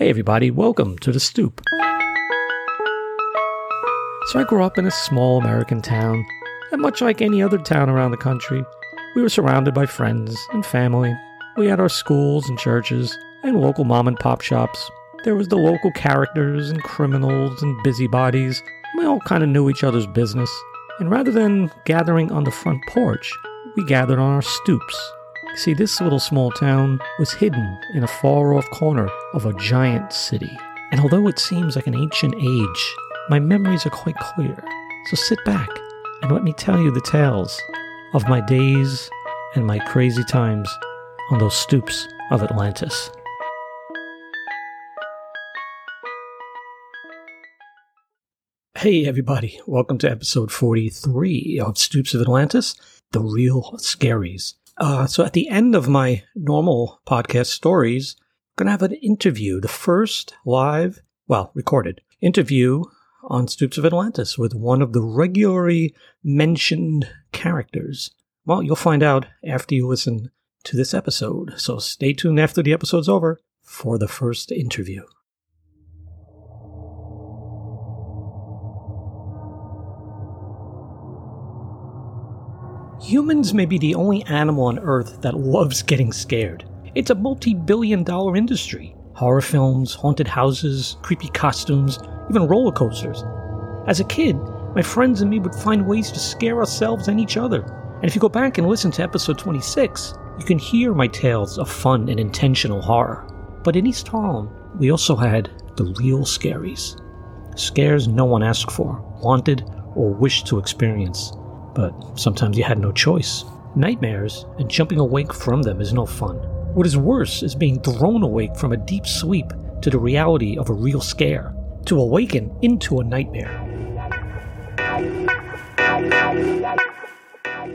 Hey, everybody, welcome to the stoop. So, I grew up in a small American town, and much like any other town around the country, we were surrounded by friends and family. We had our schools and churches and local mom and pop shops. There was the local characters and criminals and busybodies. We all kind of knew each other's business. And rather than gathering on the front porch, we gathered on our stoops. See, this little small town was hidden in a far off corner of a giant city. And although it seems like an ancient age, my memories are quite clear. So sit back and let me tell you the tales of my days and my crazy times on those stoops of Atlantis. Hey, everybody, welcome to episode 43 of Stoops of Atlantis, the real scaries. Uh, so, at the end of my normal podcast stories, I'm going to have an interview, the first live, well, recorded interview on Stoops of Atlantis with one of the regularly mentioned characters. Well, you'll find out after you listen to this episode, so stay tuned after the episode's over for the first interview. Humans may be the only animal on Earth that loves getting scared. It's a multi billion dollar industry. Horror films, haunted houses, creepy costumes, even roller coasters. As a kid, my friends and me would find ways to scare ourselves and each other. And if you go back and listen to episode 26, you can hear my tales of fun and intentional horror. But in East Harlem, we also had the real scaries. Scares no one asked for, wanted, or wished to experience. But sometimes you had no choice. Nightmares and jumping awake from them is no fun. What is worse is being thrown awake from a deep sleep to the reality of a real scare, to awaken into a nightmare.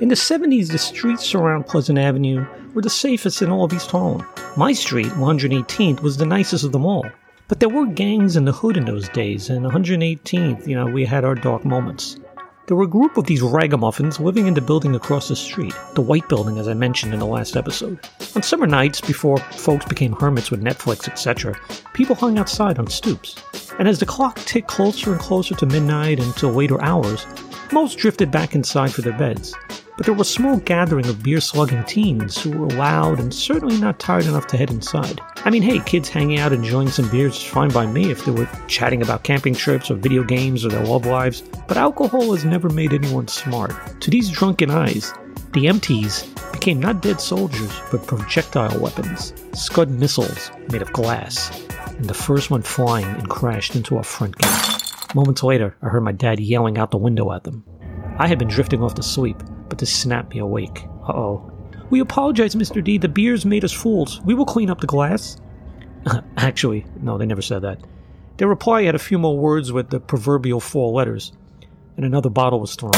In the 70s, the streets around Pleasant Avenue were the safest in all of East Harlem. My street, 118th, was the nicest of them all. But there were gangs in the hood in those days, and 118th, you know, we had our dark moments. There were a group of these ragamuffins living in the building across the street, the white building as I mentioned in the last episode. On summer nights, before folks became hermits with Netflix, etc., people hung outside on stoops. And as the clock ticked closer and closer to midnight until later hours, most drifted back inside for their beds. But there was a small gathering of beer slugging teens who were loud and certainly not tired enough to head inside. I mean, hey, kids hanging out enjoying some beers is fine by me if they were chatting about camping trips or video games or their love lives, but alcohol has never made anyone smart. To these drunken eyes, the empties became not dead soldiers, but projectile weapons, Scud missiles made of glass, and the first one flying and crashed into our front gate. Moments later, I heard my dad yelling out the window at them. I had been drifting off to sleep, but this snapped me awake. Uh oh. We apologize, Mr. D. The beers made us fools. We will clean up the glass. Actually, no, they never said that. Their reply had a few more words with the proverbial four letters, and another bottle was thrown.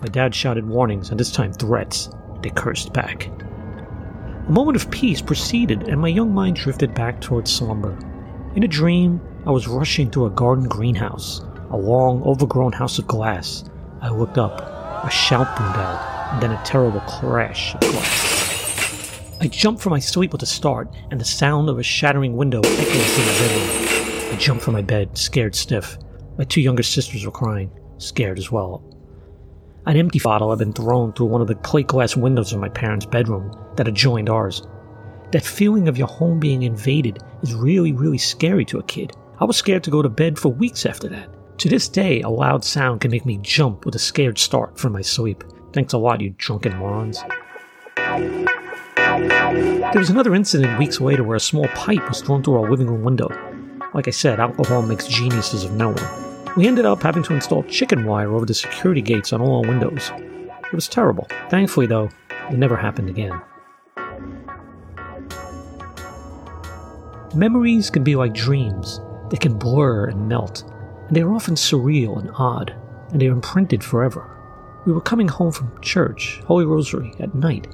My dad shouted warnings, and this time threats. They cursed back. A moment of peace proceeded, and my young mind drifted back towards slumber. In a dream, I was rushing through a garden greenhouse, a long, overgrown house of glass. I looked up. A shout boomed out, and then a terrible crash of glass. I jumped from my sleep with a start, and the sound of a shattering window echoed through the bedroom. I jumped from my bed, scared stiff. My two younger sisters were crying, scared as well. An empty bottle had been thrown through one of the plate glass windows of my parents' bedroom that adjoined ours. That feeling of your home being invaded is really, really scary to a kid. I was scared to go to bed for weeks after that. To this day, a loud sound can make me jump with a scared start from my sleep. Thanks a lot, you drunken morons. There was another incident weeks later where a small pipe was thrown through our living room window. Like I said, alcohol makes geniuses of no one. We ended up having to install chicken wire over the security gates on all our windows. It was terrible. Thankfully, though, it never happened again. Memories can be like dreams. They can blur and melt, and they are often surreal and odd, and they are imprinted forever. We were coming home from church, Holy Rosary, at night.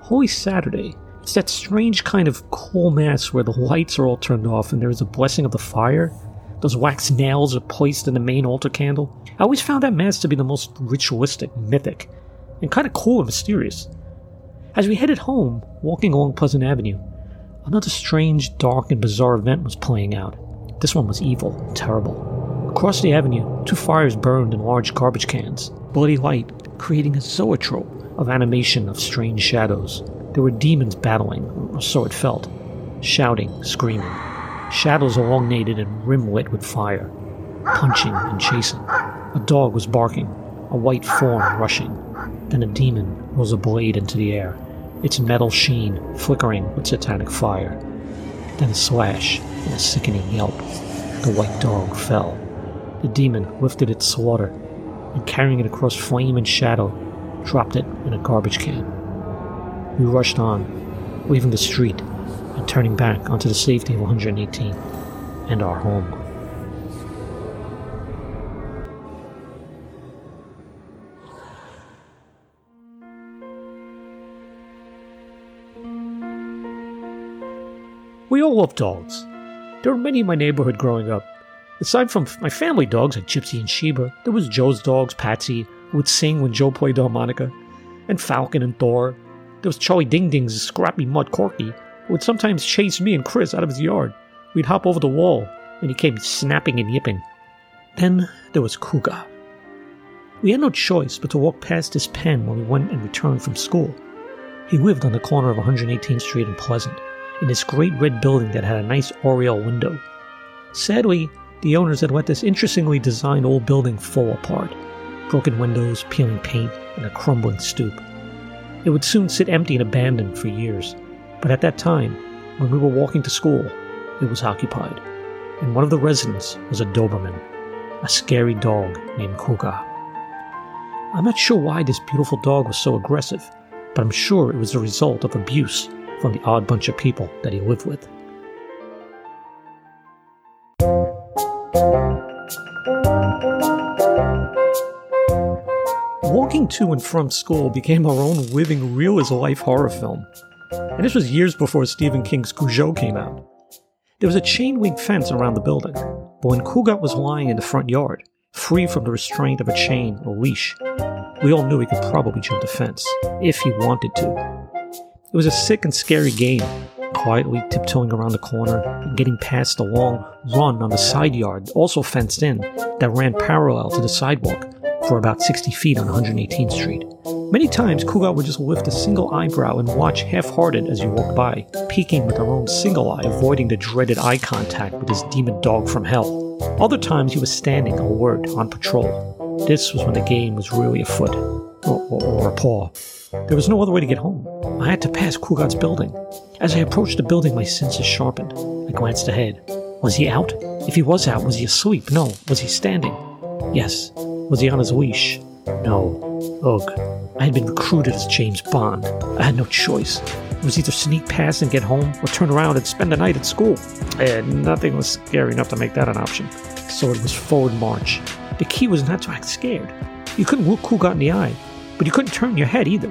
Holy Saturday, it's that strange kind of cool mass where the lights are all turned off and there is a blessing of the fire. Those wax nails are placed in the main altar candle. I always found that mass to be the most ritualistic, mythic, and kind of cool and mysterious. As we headed home, walking along Pleasant Avenue, Another strange, dark, and bizarre event was playing out. This one was evil terrible. Across the avenue, two fires burned in large garbage cans, bloody light creating a zoetrope of animation of strange shadows. There were demons battling, or so it felt, shouting, screaming. Shadows elongated and rim lit with fire, punching and chasing. A dog was barking, a white form rushing. Then a demon rose a blade into the air, its metal sheen flickering with satanic fire. Then a slash and a sickening yelp. The white dog fell. The demon lifted its slaughter and carrying it across flame and shadow, dropped it in a garbage can. We rushed on, leaving the street and turning back onto the safety of 118 and our home. We all love dogs. There were many in my neighborhood growing up. Aside from my family dogs like Gypsy and Sheba, there was Joe's dogs, Patsy, who would sing when Joe played the harmonica, and Falcon and Thor. There was Charlie Ding Ding's scrappy mutt Corky, who would sometimes chase me and Chris out of his yard. We'd hop over the wall, and he came snapping and yipping. Then there was Kuga. We had no choice but to walk past his pen when we went and returned from school. He lived on the corner of 118th Street and Pleasant in this great red building that had a nice oriel window. Sadly, the owners had let this interestingly designed old building fall apart broken windows, peeling paint, and a crumbling stoop. It would soon sit empty and abandoned for years, but at that time, when we were walking to school, it was occupied, and one of the residents was a Doberman, a scary dog named Kuga. I'm not sure why this beautiful dog was so aggressive, but I'm sure it was the result of abuse from the odd bunch of people that he lived with. To and from school became our own living, real as life horror film. And this was years before Stephen King's Cujo came out. There was a chain link fence around the building, but when Kugat was lying in the front yard, free from the restraint of a chain or leash, we all knew he could probably jump the fence, if he wanted to. It was a sick and scary game, quietly tiptoeing around the corner and getting past the long run on the side yard, also fenced in, that ran parallel to the sidewalk for about 60 feet on 118th Street. Many times, Kuga would just lift a single eyebrow and watch half-hearted as you walked by, peeking with her own single eye, avoiding the dreaded eye contact with his demon dog from hell. Other times, he was standing alert on patrol. This was when the game was really afoot, or, or, or a paw. There was no other way to get home. I had to pass Kugat's building. As I approached the building, my senses sharpened. I glanced ahead. Was he out? If he was out, was he asleep? No. Was he standing? Yes. Was he on his leash? No. Ugh. I had been recruited as James Bond. I had no choice. It was either sneak past and get home, or turn around and spend the night at school. And nothing was scary enough to make that an option. So it was forward march. The key was not to act scared. You couldn't look who got in the eye but you couldn't turn your head either.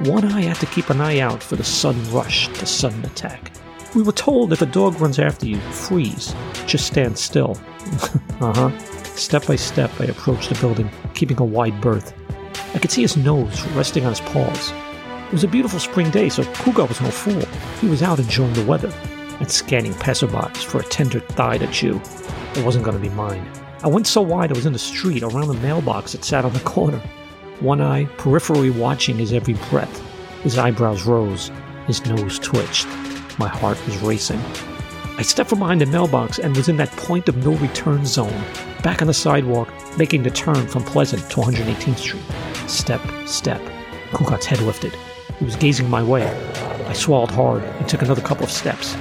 One eye had to keep an eye out for the sudden rush, the sudden attack. We were told if a dog runs after you, freeze, just stand still. uh huh. Step by step, I approached the building, keeping a wide berth. I could see his nose resting on his paws. It was a beautiful spring day, so Kuga was no fool. He was out enjoying the weather and scanning passerbys for a tender thigh to chew. It wasn't going to be mine. I went so wide I was in the street around the mailbox that sat on the corner one eye peripherally watching his every breath. His eyebrows rose, his nose twitched. My heart was racing. I stepped from behind the mailbox and was in that point of no return zone, back on the sidewalk, making the turn from Pleasant to 118th Street. Step, step. Kugat's head lifted. He was gazing my way. I swallowed hard and took another couple of steps.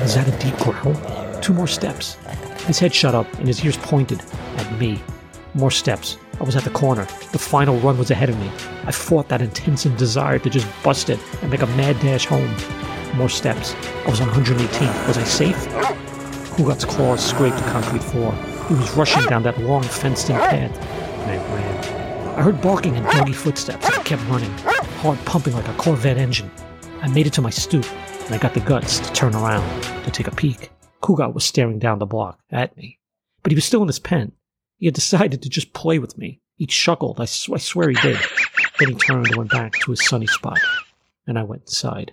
Was that a deep growl? Two more steps. His head shut up and his ears pointed at me. More steps. I was at the corner. The final run was ahead of me. I fought that intense desire to just bust it and make a mad dash home. More steps. I was on 118. Was I safe? Kugat's claws scraped the concrete floor. He was rushing down that long fenced-in path. I ran. I heard barking and doggy footsteps. I kept running, heart pumping like a Corvette engine. I made it to my stoop, and I got the guts to turn around to take a peek. Kugat was staring down the block at me, but he was still in his pen. He had decided to just play with me. He chuckled. I, sw- I swear he did. then he turned and went back to his sunny spot, and I went inside.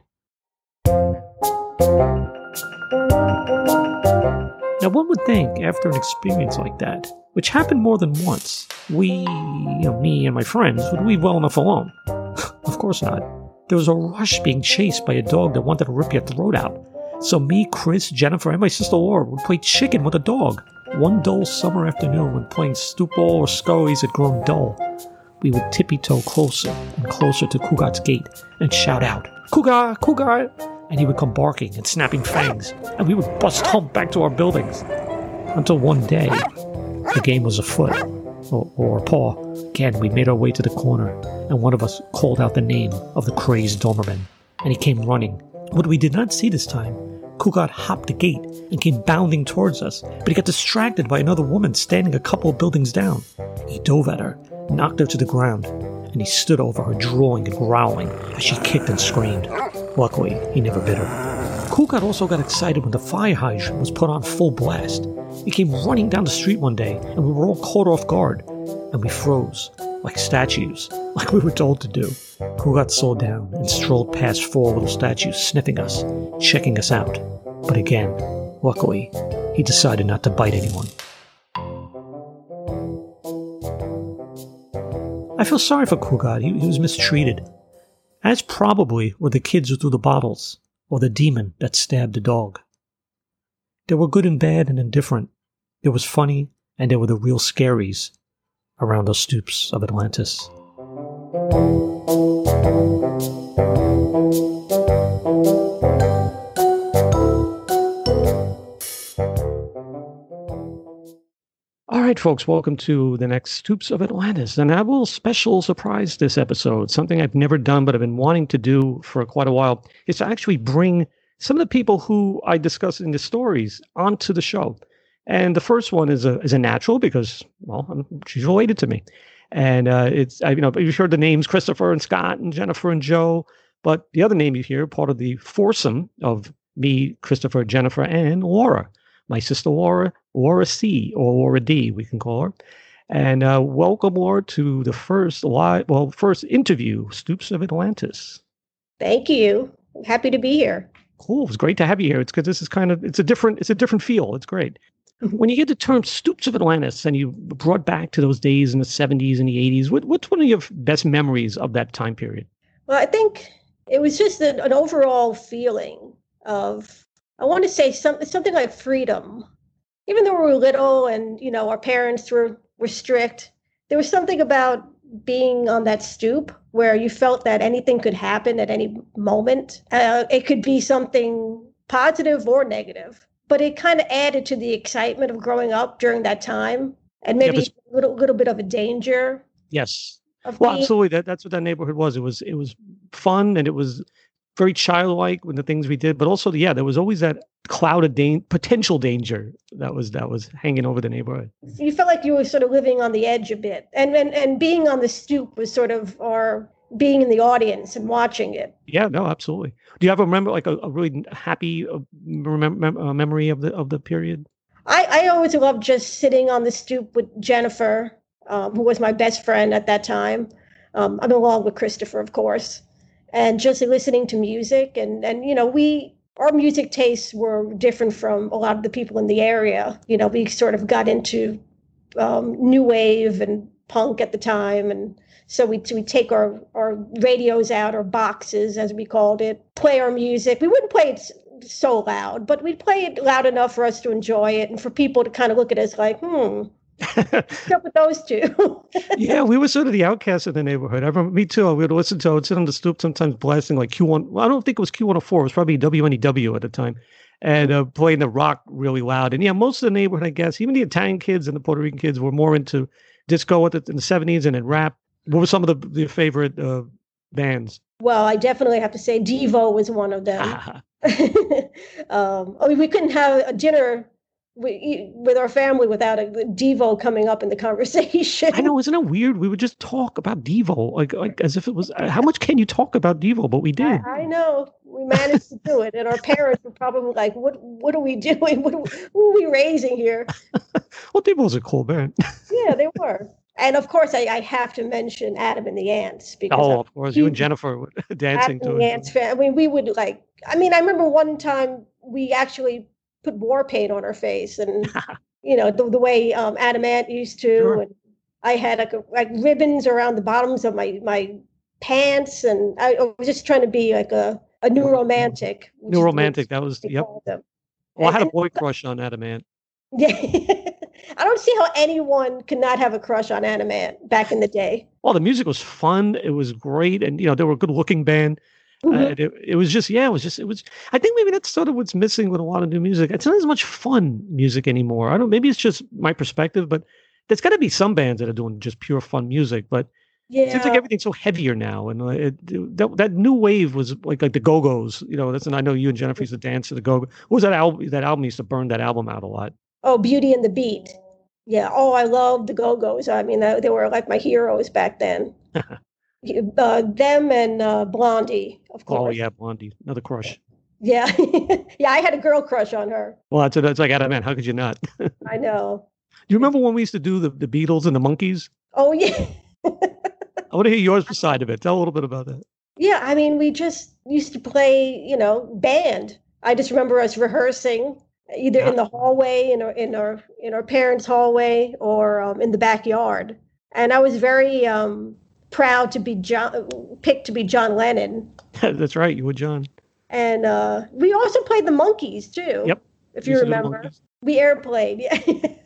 Now, one would think after an experience like that, which happened more than once, we, you know, me and my friends, would leave well enough alone. of course not. There was a rush being chased by a dog that wanted to rip your throat out. So me, Chris, Jennifer, and my sister Laura would play chicken with a dog. One dull summer afternoon when playing stoop ball or scurries had grown dull, we would tippy toe closer and closer to Kugat's gate and shout out, Kugat, Kugat! And he would come barking and snapping fangs, and we would bust hump back to our buildings. Until one day, the game was afoot, or, or a paw. Again, we made our way to the corner, and one of us called out the name of the crazed Doberman, and he came running. What we did not see this time, Kugat hopped the gate and came bounding towards us, but he got distracted by another woman standing a couple of buildings down. He dove at her, knocked her to the ground, and he stood over her, drawing and growling as she kicked and screamed. Luckily, he never bit her. Kugat also got excited when the fire hydrant was put on full blast. He came running down the street one day, and we were all caught off guard, and we froze, like statues, like we were told to do. Kugat slowed down and strolled past four little statues, sniffing us, checking us out. But again, luckily, he decided not to bite anyone. I feel sorry for Kugat. He, he was mistreated. As probably were the kids who threw the bottles, or the demon that stabbed the dog. There were good and bad and indifferent. There was funny, and there were the real scaries around the stoops of Atlantis. Right, folks, welcome to the next Stoops of Atlantis. And I have a little special surprise this episode, something I've never done, but I've been wanting to do for quite a while, is to actually bring some of the people who I discuss in the stories onto the show. And the first one is a, is a natural because, well, I'm, she's related to me. And uh, it's, I, you know, you've heard the names Christopher and Scott and Jennifer and Joe. But the other name you hear, part of the foursome of me, Christopher, Jennifer, and Laura my sister Laura, Laura C, or Laura D, we can call her. And uh, welcome, Laura, to the first live, well, first interview, Stoops of Atlantis. Thank you. Happy to be here. Cool. It's great to have you here. It's because this is kind of it's a different it's a different feel. It's great. Mm-hmm. when you get the term Stoops of Atlantis and you brought back to those days in the 70s and the 80s, what, what's one of your best memories of that time period? Well, I think it was just an, an overall feeling of I want to say something something like freedom. Even though we were little and you know our parents were were strict, there was something about being on that stoop where you felt that anything could happen at any moment. Uh, it could be something positive or negative, but it kind of added to the excitement of growing up during that time, and maybe yeah, a little little bit of a danger. Yes. Well, being, absolutely. That that's what that neighborhood was. It was it was fun and it was very childlike with the things we did, but also yeah, there was always that cloud of da- potential danger that was that was hanging over the neighborhood. You felt like you were sort of living on the edge a bit, and and and being on the stoop was sort of or being in the audience and watching it. Yeah, no, absolutely. Do you ever remember like a, a really happy uh, remem- uh, memory of the of the period? I, I always loved just sitting on the stoop with Jennifer, um, who was my best friend at that time. Um, I'm along with Christopher, of course and just listening to music. And and you know we our music tastes were different from a lot of the people in the area. You know we sort of got into um, new wave and punk at the time. And so we we take our our radios out or boxes as we called it play our music. We wouldn't play it so loud but we'd play it loud enough for us to enjoy it and for people to kind of look at us like hmm up with those two? yeah, we were sort of the outcasts of the neighborhood. I remember, me too. We would listen to, I would sit on the stoop sometimes blasting like Q1. Well, I don't think it was Q104. It was probably WNEW at the time. And uh, playing the rock really loud. And yeah, most of the neighborhood, I guess, even the Italian kids and the Puerto Rican kids were more into disco in the 70s and then rap. What were some of the, the favorite uh, bands? Well, I definitely have to say Devo was one of them. um, I mean, we couldn't have a dinner we, with our family without a Devo coming up in the conversation. I know, isn't it weird? We would just talk about Devo, like like as if it was. Uh, how much can you talk about Devo? But we did. I, I know we managed to do it, and our parents were probably like, "What What are we doing? What are, who are we raising here?" well, Devo's a cool band. yeah, they were. and of course, I, I, have to mention Adam and the Ants because oh, of course, you and Jennifer dancing Adam to the it. Ants fan. I mean, we would like. I mean, I remember one time we actually put war paint on her face, and you know the, the way um, Adam Ant used to. Sure. And I had like a, like ribbons around the bottoms of my my pants, and I, I was just trying to be like a a new romantic. New romantic. That was yep. Well, I had a boy crush on Adam Ant. Yeah. I don't see how anyone could not have a crush on Adam Ant back in the day. Well, the music was fun. It was great, and you know they were a good-looking band. Uh, mm-hmm. Uh, it, it, was just yeah, it was just it was. I think maybe that's sort of what's missing with a lot of new music. It's not as much fun music anymore. I don't. Maybe it's just my perspective, but there's got to be some bands that are doing just pure fun music. But yeah. It seems like everything's so heavier now, and it, that that new wave was like like the Go Go's. You know, that's and I know you and Jennifer used to dance to the Go. Go. What was that album? That album used to burn that album out a lot. Oh, Beauty and the Beat. Yeah. Oh, I love the Go Go's. I mean, they were like my heroes back then. uh, them and uh, Blondie, of oh, course. Oh yeah, Blondie, another crush. Yeah, yeah. I had a girl crush on her. Well, that's that's like Adam. Man, how could you not? I know. Do you remember when we used to do the the Beatles and the Monkees? Oh yeah. I want to hear yours side of it. Tell a little bit about that. Yeah, I mean, we just used to play, you know, band. I just remember us rehearsing either yeah. in the hallway in our in our in our parents' hallway or um, in the backyard. And I was very um, proud to be John, picked to be John Lennon. That's right, you were John. And uh, we also played the Monkees too. Yep. If you remember, we airplayed.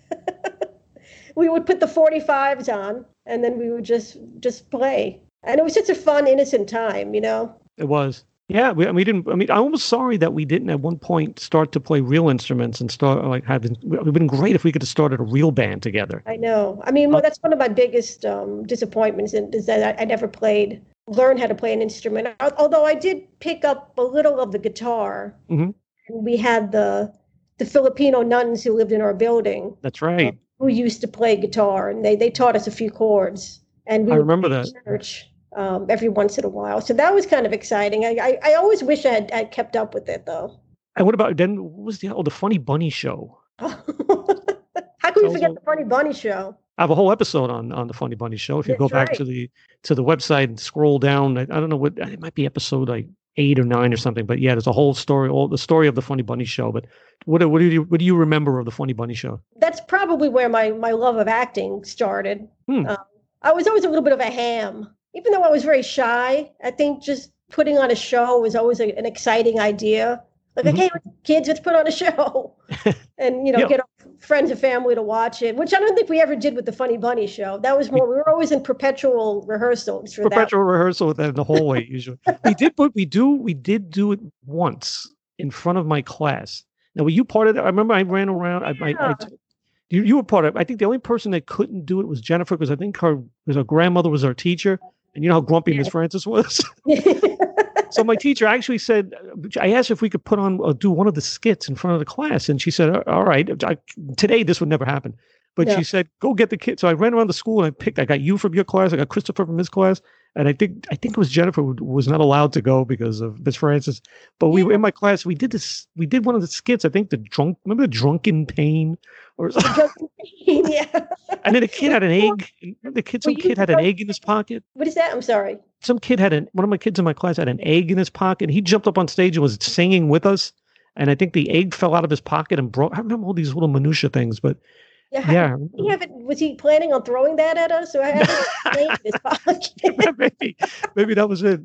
we would put the 45s on and then we would just just play and it was such a fun innocent time you know it was yeah we, we didn't i mean i'm almost sorry that we didn't at one point start to play real instruments and start like having it would have been great if we could have started a real band together. I know. I mean well, uh, that's one of my biggest um, disappointments is that I, I never played learn how to play an instrument. Although i did pick up a little of the guitar. Mm-hmm. we had the the filipino nuns who lived in our building that's right. who used to play guitar, and they they taught us a few chords. And we I remember that. church um, every once in a while. So that was kind of exciting. I I, I always wish I had, I kept up with it though. And what about then? What was the oh the Funny Bunny show? How can we forget the Funny Bunny show? I have a whole episode on on the Funny Bunny show. If you That's go back right. to the to the website and scroll down, I, I, don't know what it might be episode like eight or nine or something. But yeah, there's a whole story, all the story of the Funny Bunny show. But what what do you what do you remember of the Funny Bunny show? That's probably where my my love of acting started. Hmm. Um, I was always a little bit of a ham, even though I was very shy. I think just putting on a show was always a, an exciting idea. Like, mm-hmm. okay, kids, let's put on a show, and you know, get our friends and family to watch it. Which I don't think we ever did with the Funny Bunny show. That was more. We were always in perpetual rehearsals for perpetual rehearsal with that in the hallway. usually, we did, but we do. We did do it once in front of my class. Now, were you part of that? I remember I ran around. I, yeah. I, I you, you were part of it. I think the only person that couldn't do it was Jennifer because I think her because her grandmother was our teacher, and you know how grumpy yeah. Miss Francis was. so my teacher actually said, I asked if we could put on uh, do one of the skits in front of the class, and she said, "All right." I, today this would never happen, but yeah. she said, "Go get the kid." So I ran around the school and I picked. I got you from your class. I got Christopher from his class, and I think I think it was Jennifer who was not allowed to go because of Miss Francis. But we were in my class. We did this. We did one of the skits. I think the drunk. Remember the drunken pain or something. yeah. And then a kid had an egg. The kid, some kid had an egg in his pocket. What is that? I'm sorry. Some kid had an. One of my kids in my class had an egg in his pocket. He jumped up on stage and was singing with us. And I think the egg fell out of his pocket and broke. I remember all these little minutia things, but yeah. yeah. He have was he planning on throwing that at us? Or I his pocket? maybe, maybe that was it.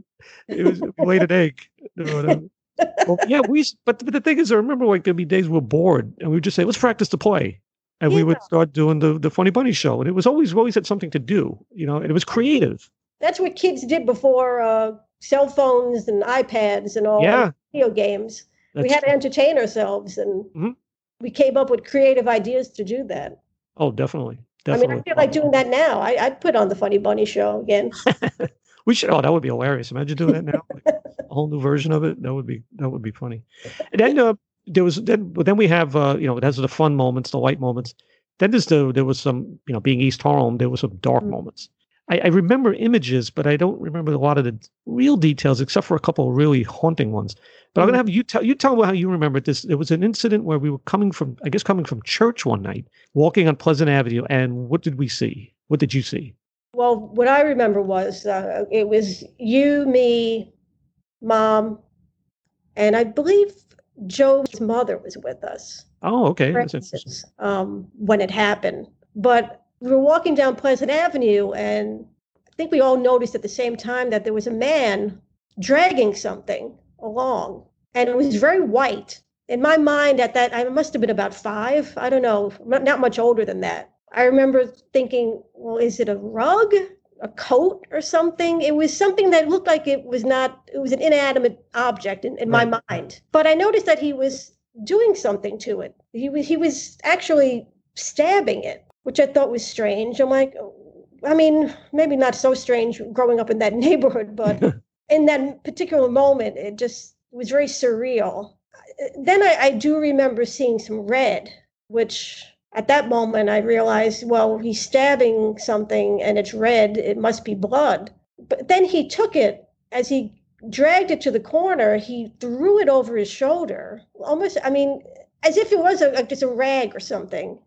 It was laid an egg. well, yeah, we. But, but the thing is, I remember like there'd be days we're bored, and we would just say, "Let's practice the play," and yeah. we would start doing the the Funny Bunny show, and it was always always had something to do, you know, and it was creative. That's what kids did before uh, cell phones and iPads and all yeah. video games. That's we had to entertain ourselves, and mm-hmm. We came up with creative ideas to do that. Oh, definitely. Definitely. I mean, I feel like doing that now. I, would put on the Funny Bunny show again. we should. Oh, that would be hilarious. Imagine doing that now. Like a whole new version of it. That would be that would be funny. And then uh, there was then then we have uh, you know it has the fun moments, the light moments. Then there's the there was some you know being East Harlem, there was some dark mm-hmm. moments. I, I, remember images, but I don't remember a lot of the real details, except for a couple of really haunting ones. But mm-hmm. I'm gonna have you tell you tell me how you remember this. There was an incident where we were coming from, I guess, coming from church one night, walking on Pleasant Avenue, and what did we see? What did you see? Well, what I remember was uh, it was you, me, mom, and I believe Joe's mother was with us. Oh, okay. for That's interesting. instance, um, when it happened. But we were walking down Pleasant Avenue, and I think we all noticed at the same time that there was a man dragging something along, and it was very white. In my mind, at that, I must have been about five. I don't know, not much older than that. I remember thinking, well, is it a rug, a coat, or something? It was something that looked like it was not, it was an inanimate object in, in my mind. But I noticed that he was doing something to it. He was, he was actually stabbing it, which I thought was strange. I'm like, I mean, maybe not so strange growing up in that neighborhood, but in that particular moment, it just was very surreal. Then I, I do remember seeing some red, which at that moment I realized, well, he's stabbing something and it's red, it must be blood. But then he took it as he dragged it to the corner, he threw it over his shoulder, almost, I mean, as if it was a, a- just a rag or something,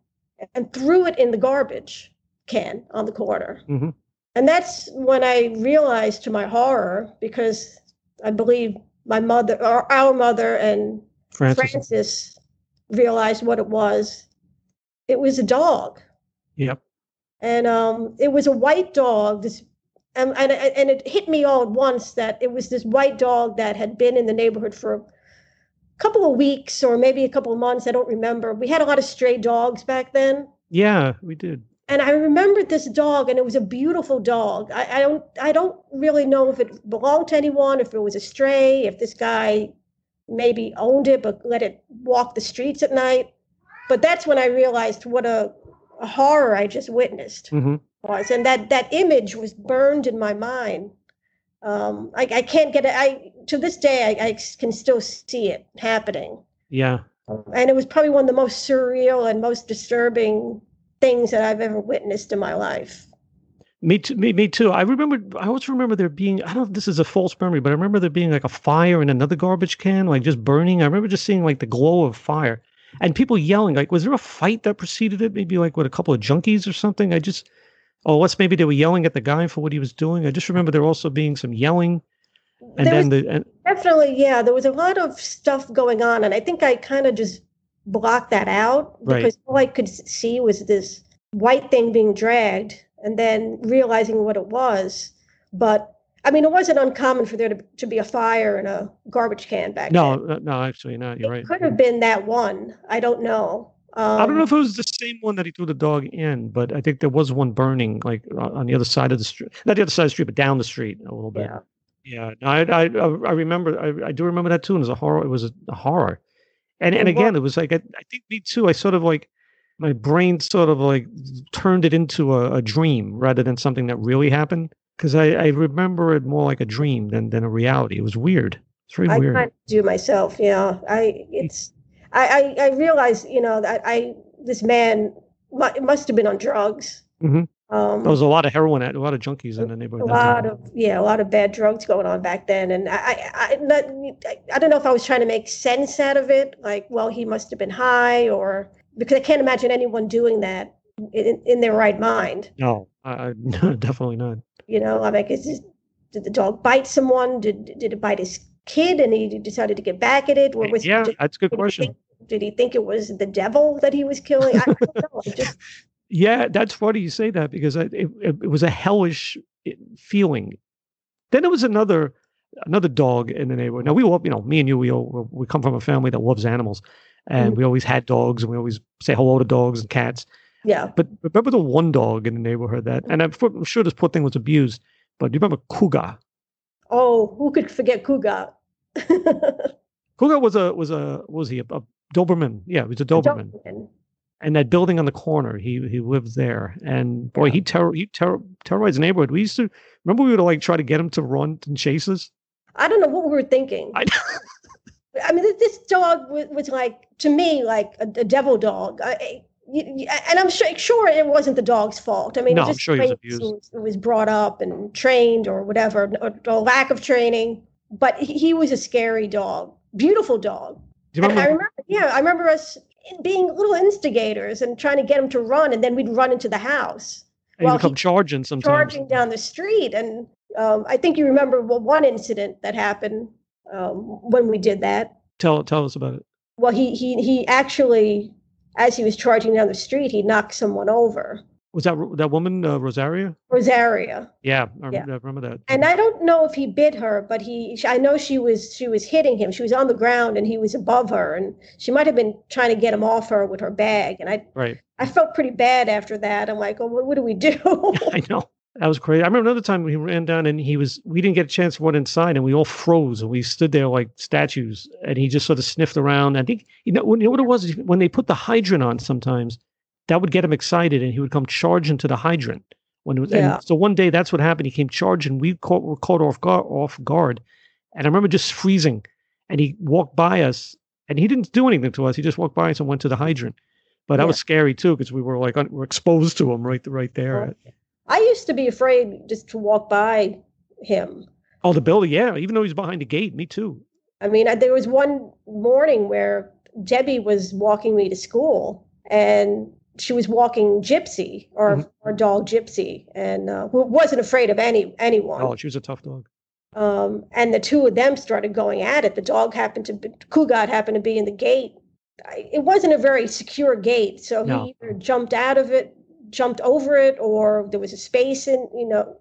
and threw it in the garbage can on the corner. Mhm. And that's when I realized to my horror, because I believe my mother, or our mother, and Francis. Francis realized what it was. It was a dog, Yep. and um, it was a white dog. This, and, and and it hit me all at once that it was this white dog that had been in the neighborhood for couple of weeks or maybe a couple of months. I don't remember. We had a lot of stray dogs back then, Yeah, we did. and I remembered this dog, and it was a beautiful dog. I, I don't I don't really know if it belonged to anyone, if it was a stray, if this guy maybe owned it but let it walk the streets at night. But that's when I realized what a, a horror I just witnessed hmm was, and that that image was burned in my mind. Um, I, I can't get it. I to this day I, I can still see it happening Yeah. and it was probably one of the most surreal and most disturbing things that I've ever witnessed in my life. Me too. Me, me too. I remember. I always remember there being. I don't know if this is a false memory, but I remember there being like a fire in another garbage can, like just burning. I remember just seeing like the glow of fire and people yelling. Like, was there a fight that preceded it? Maybe like with a couple of junkies or something. I just. Oh, what's maybe they were yelling at the guy for what he was doing. I just remember there also being some yelling, and there then was the and, definitely, yeah, there was a lot of stuff going on, and I think I kind of just blocked that out Right. because all I could see was this white thing being dragged, and then realizing what it was. But I mean, it wasn't uncommon for there to, to be a fire in a garbage can back no, then. uh, no, actually not. You're it right. could have been that one. I don't know. Um, I don't know if it was the same one that he threw the dog in, but I think there was one burning like on the other side of the street, not the other side of the street, but down the street a little bit. Yeah. Yeah, no, I, I, I remember, I, I do remember that too. And it was a horror. It was a, horror, and and again, it was like I, I think me too. I sort of like my brain sort of like turned it into a, a dream rather than something that really happened because I, I remember it more like a dream than than a reality. It was weird. It's very I weird. of do myself. Yeah, I it's I I, I realize you know that I this man mu- must have been on drugs. Mhm. Um, There was a lot of heroin, a lot of junkies in the neighborhood. time. lot of yeah, a lot of bad drugs going on back then, and I I I, not, I don't know if I was trying to make sense out of it. Like, well, he must have been high, or because I can't imagine anyone doing that in, in their right mind. no, I, I, no, definitely not. You know, I'm like, is this, did the dog bite someone? Did did it bite his kid, and he decided to get back at it, or was yeah, that's a good did he question. think- did he think it was the devil that he was killing? I, I don't know. It just Yeah, that's funny you say that because I, it, it, was a hellish feeling. Then there was another another dog in the neighborhood. Now we all, you know, me and you, we all, we come from a family that loves animals, and Mhm. we always had dogs, and we always say hello to dogs and cats. yeah. But remember the one dog in the neighborhood that, and I'm, fu- I'm sure this poor thing was abused. But do you remember Kuga? Oh, who could forget Kuga? Kuga was a was a what was he a, a Doberman? Yeah, he was a Doberman. Doberman. and that building on the corner, he he lived there. And boy, Yeah. he terror he terror terrorized the neighborhood. We used to remember we would like try to get him to run and chase us. I don't know what we were thinking. I, I mean, this dog was, was like to me like a, a devil dog. I, I- y- y- and I'm sure, sure it wasn't the dog's fault. I mean, No, it sure was it was brought up and trained or whatever, or, or lack of training. But he, he was a scary dog, beautiful dog. do you And I remember? remember, yeah, I remember us being little instigators and trying to get him to run, and then we'd run into the house. And would come he- charging sometimes. charging down the street. And um, I think you remember one incident that happened um, when we did that. Tell tell us about it. Well, he he he actually, as he was charging down the street, he knocked someone over, Was that that woman uh, Rosaria? Rosaria. Yeah, I, Yeah. I remember that. And I don't know if he bit her, but he I know she was she was hitting him. She was on the ground and he was above her, and she might have been trying to get him off her with her bag. And I right. I felt pretty bad after that. I'm like, oh, what, what do we do? I know. That was crazy. I remember another time he ran down and he was we didn't get a chance to run inside and we all froze and we stood there like statues and he just sort of sniffed around. I think you know, you know what it was when they put the hydrant on sometimes that would get him excited and he would come charging to the hydrant when it was Yeah. and so one day that's what happened. He came charging, we caught were caught off guard off guard. And I remember just freezing and he walked by us and he didn't do anything to us. He just walked by us and went to the hydrant. But that Yeah. was scary too because we were like un- we're exposed to him right right there. I used to be afraid just to walk by him. Oh, the building, yeah. Even though he's behind the gate, me too. I mean, I, there was one morning where Debbie was walking me to school, and she was walking Gypsy or Mhm. or dog Gypsy, and uh, who wasn't afraid of any anyone. Oh, she was a tough dog. Um, and the two of them started going at it. The dog happened to be, Kugat happened to be in the gate. It wasn't a very secure gate, so No. he either jumped out of it, jumped over it, or there was a space in you know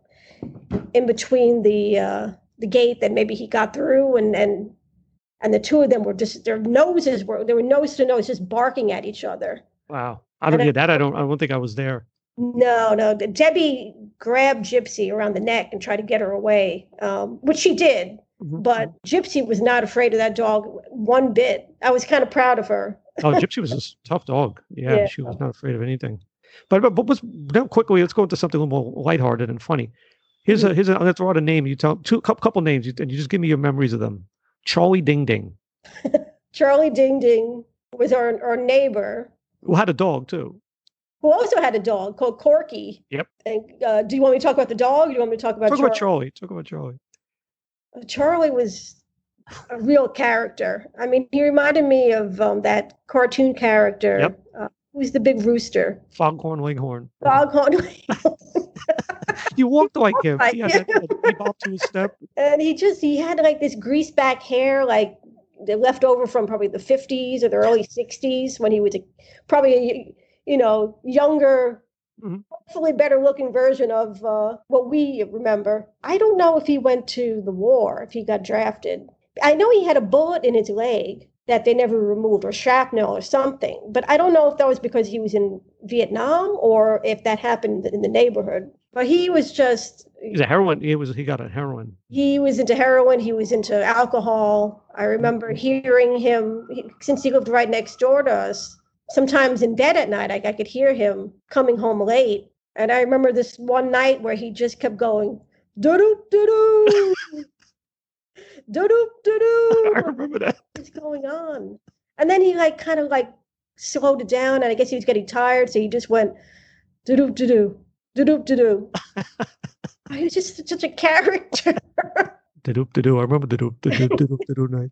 in between the uh, the gate that maybe he got through, and and and the two of them were just their noses were they were nose to nose, just barking at each other. Wow. I don't And I- get that. I don't. I don't think I was there. No, no. Debbie grabbed Gypsy around the neck and tried to get her away, um, which she did. Mhm. But Gypsy was not afraid of that dog one bit. I was kind of proud of her. oh, Gypsy was a tough dog. Yeah, Yeah. she was not afraid of anything. But but, but was, now quickly, let's go into something a little more lighthearted and funny. Here's a here's a let's throw out a name. You tell two couple, couple names, you- and you just give me your memories of them. Charlie Ding Ding, Charlie Ding Ding was our, our neighbor who had a dog too. who also had a dog called Corky. Yep. And uh, do you want me to talk about the dog? Or do you want me to talk about Talk Charlie? about Charlie. Talk about Charlie. Uh, Charlie was a real character. I mean, he reminded me of um, that cartoon character. Yep. Uh, who's the big rooster? Foghorn Leghorn. Foghorn. You walked like him. Like He had that, to his step. and he just he had like this greased back hair like left over from probably the 50s or the early 60s when he was a, probably a you know younger Mhm. hopefully better looking version of uh, what we remember i don't know if he went to the war if he got drafted i know he had a bullet in his leg that they never removed or shrapnel or something but i don't know if that was because he was in vietnam or if that happened in the neighborhood but he was just He's a heroin. He was. He got a heroin. he was into heroin he was into alcohol i remember mm-hmm. hearing him he, since he lived right next door to us sometimes in bed at night I, I could hear him coming home late and i remember this one night where he just kept going doo-doo doo-doo doo-doo I doo-doo remember that. what's going on and then he like kind of like slowed it down and i guess he was getting tired so he just went doo-doo doo-doo doo-doo doo-doo he was just such a character Da-doop, da-doo. I remember the doop, doop, doop, da doop night.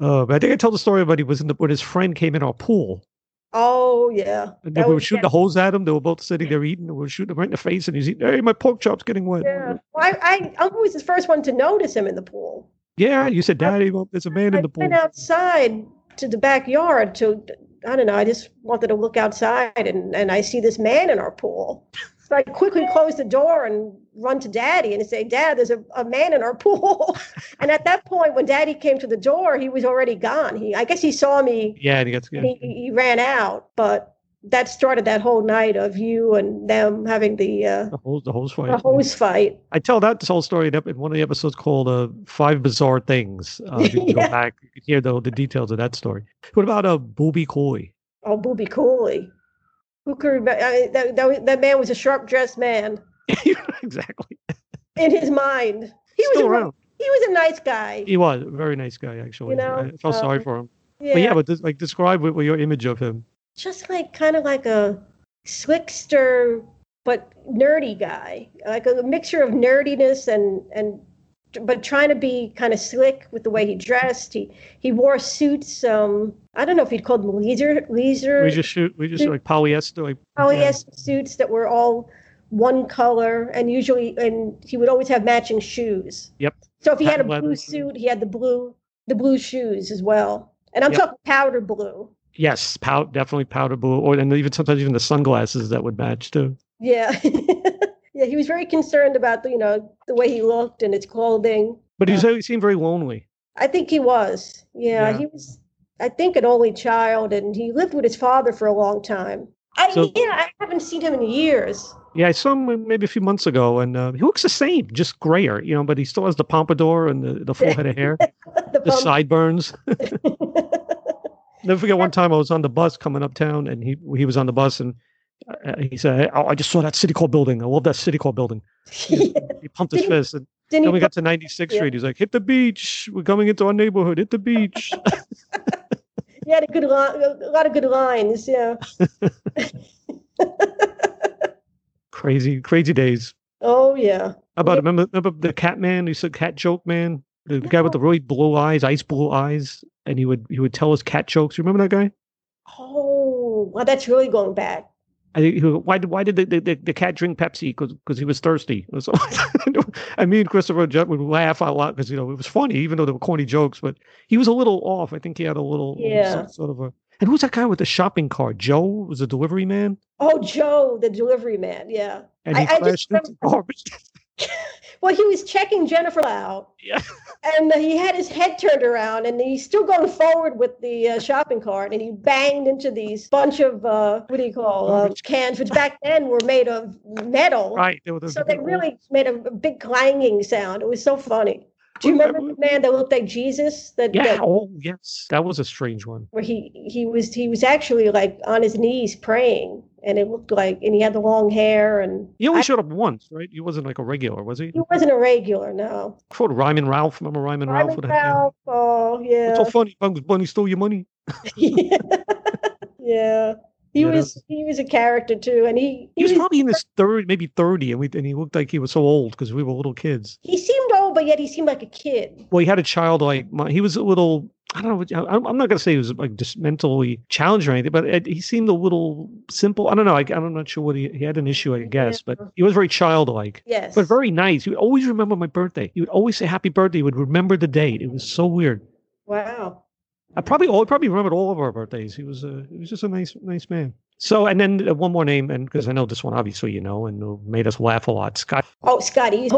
Uh, I think I told the story about he was in the when his friend came in our pool. Oh yeah. And That we were shooting the hose at him. They were both sitting there eating. We were shooting him right in the face, and he's eating. Hey, my pork chop's getting wet. Yeah. Well, I, I was the first one to notice him in the pool. Yeah, you said, Daddy, well, there's a man I in the pool. went outside to the backyard to I don't know, I just wanted to look outside and, and I see this man in our pool. I quickly close the door and run to daddy and say, Dad, there's a, a man in our pool. and at that point, when daddy came to the door, he was already gone. He I guess he saw me Yeah, and he. Yeah. and he, he ran out. But that started that whole night of you and them having the uh, The hose, the hose fight. the hose fight. I tell that this whole story in one of the episodes called uh, Five Bizarre Things. Uh, you can Yeah. go back, you can hear the, the details of that story. What about uh, Booby Cooley? Oh, Booby Cooley. Who could remember? I, that, that, that man was a sharp dressed man exactly. in his mind. He was Still a, he was a nice guy. He was a very nice guy, actually. know, I felt sorry um, for him. Yeah, But yeah, but like describe what, what your image of him. just like kind of like a slickster but nerdy guy, like a mixture of nerdiness and and but trying to be kind of slick with the way he dressed. He he wore suits. Um, I don't know if he'd called them leisure leisure We just shoot. We just like polyester, like yeah. polyester suits that were all one color, and usually, and he would always have matching shoes. Yep. So if he had a blue leather. suit, he had the blue the blue shoes as well. And I'm Yep. talking powder blue. Yes, pow- definitely powder blue, or and even sometimes even the sunglasses that would match too. Yeah. yeah, he was very concerned about the, you know, the way he looked and his clothing. But he, he seemed very lonely. I think he was. Yeah, Yeah. he was I think an only child and he lived with his father for a long time. I So- yeah, I haven't seen him in years. Yeah, I saw him maybe a few months ago, and uh, he looks the same, just grayer, you know. But he still has the pompadour and the, the full head of hair, the the sideburns. Never forget one time I was on the bus coming uptown, and he he was on the bus, and uh, Uh, he said, oh, "I just saw that City Hall building. I love that City Hall building." He pumped his fist, and then we got to 96th Yeah. Street. He's like, "Hit the beach. We're coming into our neighborhood. Hit the beach." he had a good line, a lot of good lines, yeah. crazy, crazy days. Oh yeah. How about Yeah. remember remember the cat man? He said cat joke man, the guy with the really blue eyes, ice blue eyes, and he would he would tell us cat jokes. You remember that guy? Oh, well, that's really going back. I think he, why did why did the, the, the cat drink Pepsi? Because he was thirsty. Was- and me and Christopher Judd would laugh a lot because you know it was funny, even though they were corny jokes. But he was a little off. I think he had a little Yeah. some sort of a. And who's that guy with the shopping cart? Joe was a delivery man, Oh, Joe, the delivery man. Yeah. and he I- I just garbage. Well, he was checking Jennifer out, yeah, and he had his head turned around, and he's still going forward with the uh, shopping cart, and he banged into these bunch of uh, what do you call uh, cans, which back then were made of metal. right. They were So they really made a, a big clanging sound. It was so funny. Do you remember the man that looked like Jesus? That, Yeah. that Oh, yes. That was a strange one. where he he was he was actually like on his knees praying, and it looked like, and he had the long hair, and He only I- showed up once, right? He wasn't like a regular, was he? he wasn't a regular. No, Quote Ryman Ralph. Remember Ryman Ralph? Ryman hair? Ralph. Oh yeah. What's so funny? Bugs Bunny stole your money. yeah. He Yeah, that was he was a character too, and he He was probably in his third, maybe thirty, and we and he looked like he was so old because we were little kids. he seemed old, but yet he seemed like a kid. Well, he had a childlike. He was a little. I don't know. I'm not gonna say he was like just mentally challenged or anything, but it, he seemed a little simple. I don't know. I, I'm not sure what he, he had an issue, I guess, but he was very childlike. Yes. But very nice. He would always remember my birthday. He would always say happy birthday. He would remember the date. It was so weird. wow. I probably all probably remembered all of our birthdays. He was a he was just a nice nice man. So and then uh, one more name, and because I know this one obviously you know, and made us laugh a lot. Scott Oh, Scotty.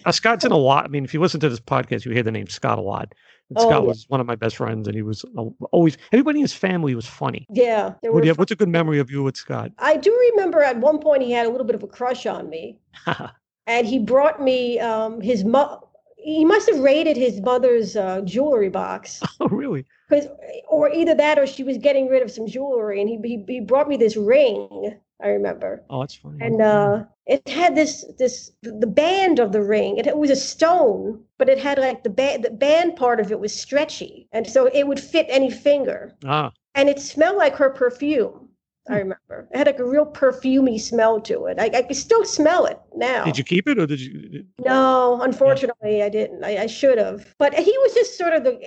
uh, Scott's in a lot. I mean, if you listen to this podcast, you hear the name Scott a lot. Oh, Scott was one of my best friends, and he was always everybody in his family was funny. yeah. What do you have, what's a good memory of you with Scott? I do remember at one point he had a little bit of a crush on me, and he brought me um, his mo- He must have raided his mother's uh, jewelry box, oh, really? because or either that or she was getting rid of some jewelry, and he he, he brought me this ring. I remember, Oh, that's funny. and uh, it had this this the band of the ring. It, it was a stone, but it had like the band the band part of it was stretchy, and so it would fit any finger. ah, and it smelled like her perfume. I Hmm. remember it had like a real perfumey smell to it. I, I can still smell it now. did you keep it or did you? No, unfortunately, I didn't. I, I should have. But he was just sort of the.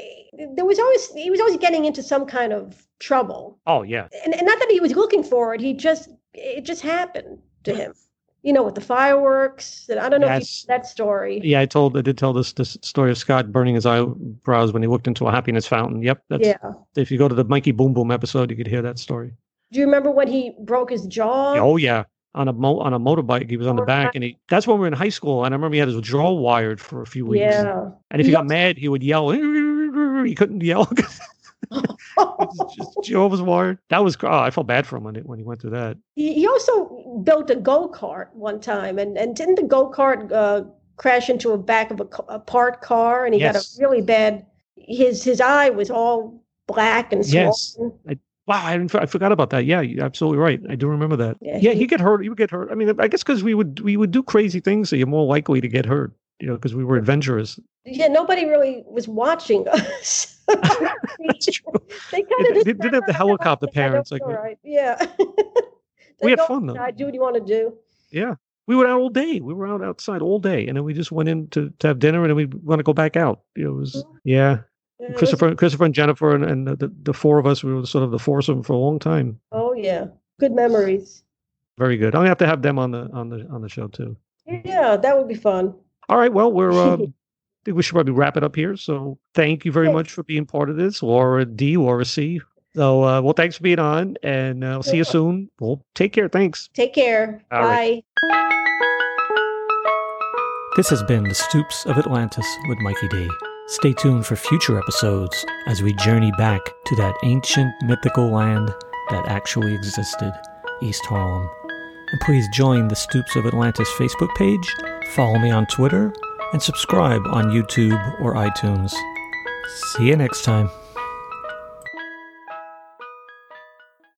There was always he was always getting into some kind of trouble, Oh, yeah. and, and not that he was looking for it. He just it just happened to him. You know, with the fireworks. And I don't know if you that story. Yeah, I told, I did tell this this story of Scott burning his eyebrows when he looked into a happiness fountain. Yep, that's. Yeah. If you go to the Mikey Boom Boom episode, you could hear that story. Do you remember when he broke his jaw? Oh yeah, on a mo- on a motorbike, he was on the back, and he. That's when we were in high school, and I remember he had his jaw wired for a few weeks. Yeah. And if he He got mad, he would yell. He couldn't yell. his was wired. That was. Oh, I felt bad for him when, it, when he went through that. He, also built a go kart one time, and and didn't the go kart uh, crash into a back of a, a parked car, and he Yes. got a really bad. His his eye was all black and swollen. Yes. Wow, I, I forgot about that. Yeah, you're absolutely right. I do remember that. Yeah, Yeah, he- he get hurt. He would get hurt. I mean, I guess because we would we would do crazy things, so you're more likely to get hurt. You know, because we were adventurous. Yeah, nobody really was watching us. That's true. they kind of they didn't have the helicopter parents like all right. Yeah. We had fun, though. outside, Do what you want to do. Yeah, we were out all day. We were out outside all day, and then we just went in to, to have dinner, and then we want to go back out. It was yeah. Yeah, it was- Christopher, Christopher, and Jennifer, and, and the, the four of us, we were sort of the foursome for a long time. Oh yeah, good memories. Very good. I'm gonna have to have them on the on the on the show too. Yeah, that would be fun. All right. Well, we're. Uh, I think we should probably wrap it up here. So thank you very much for being part of this, or a D or a C. So, uh, well, thanks for being on, and uh, we'll see you soon. Well, take care. Thanks. Take care. All Bye. right. This has been The Stoops of Atlantis with Mikey D. Stay tuned for future episodes as we journey back to that ancient mythical land that actually existed, East Harlem. And please join the Stoops of Atlantis Facebook page, follow me on Twitter, and subscribe on YouTube or iTunes. See you next time.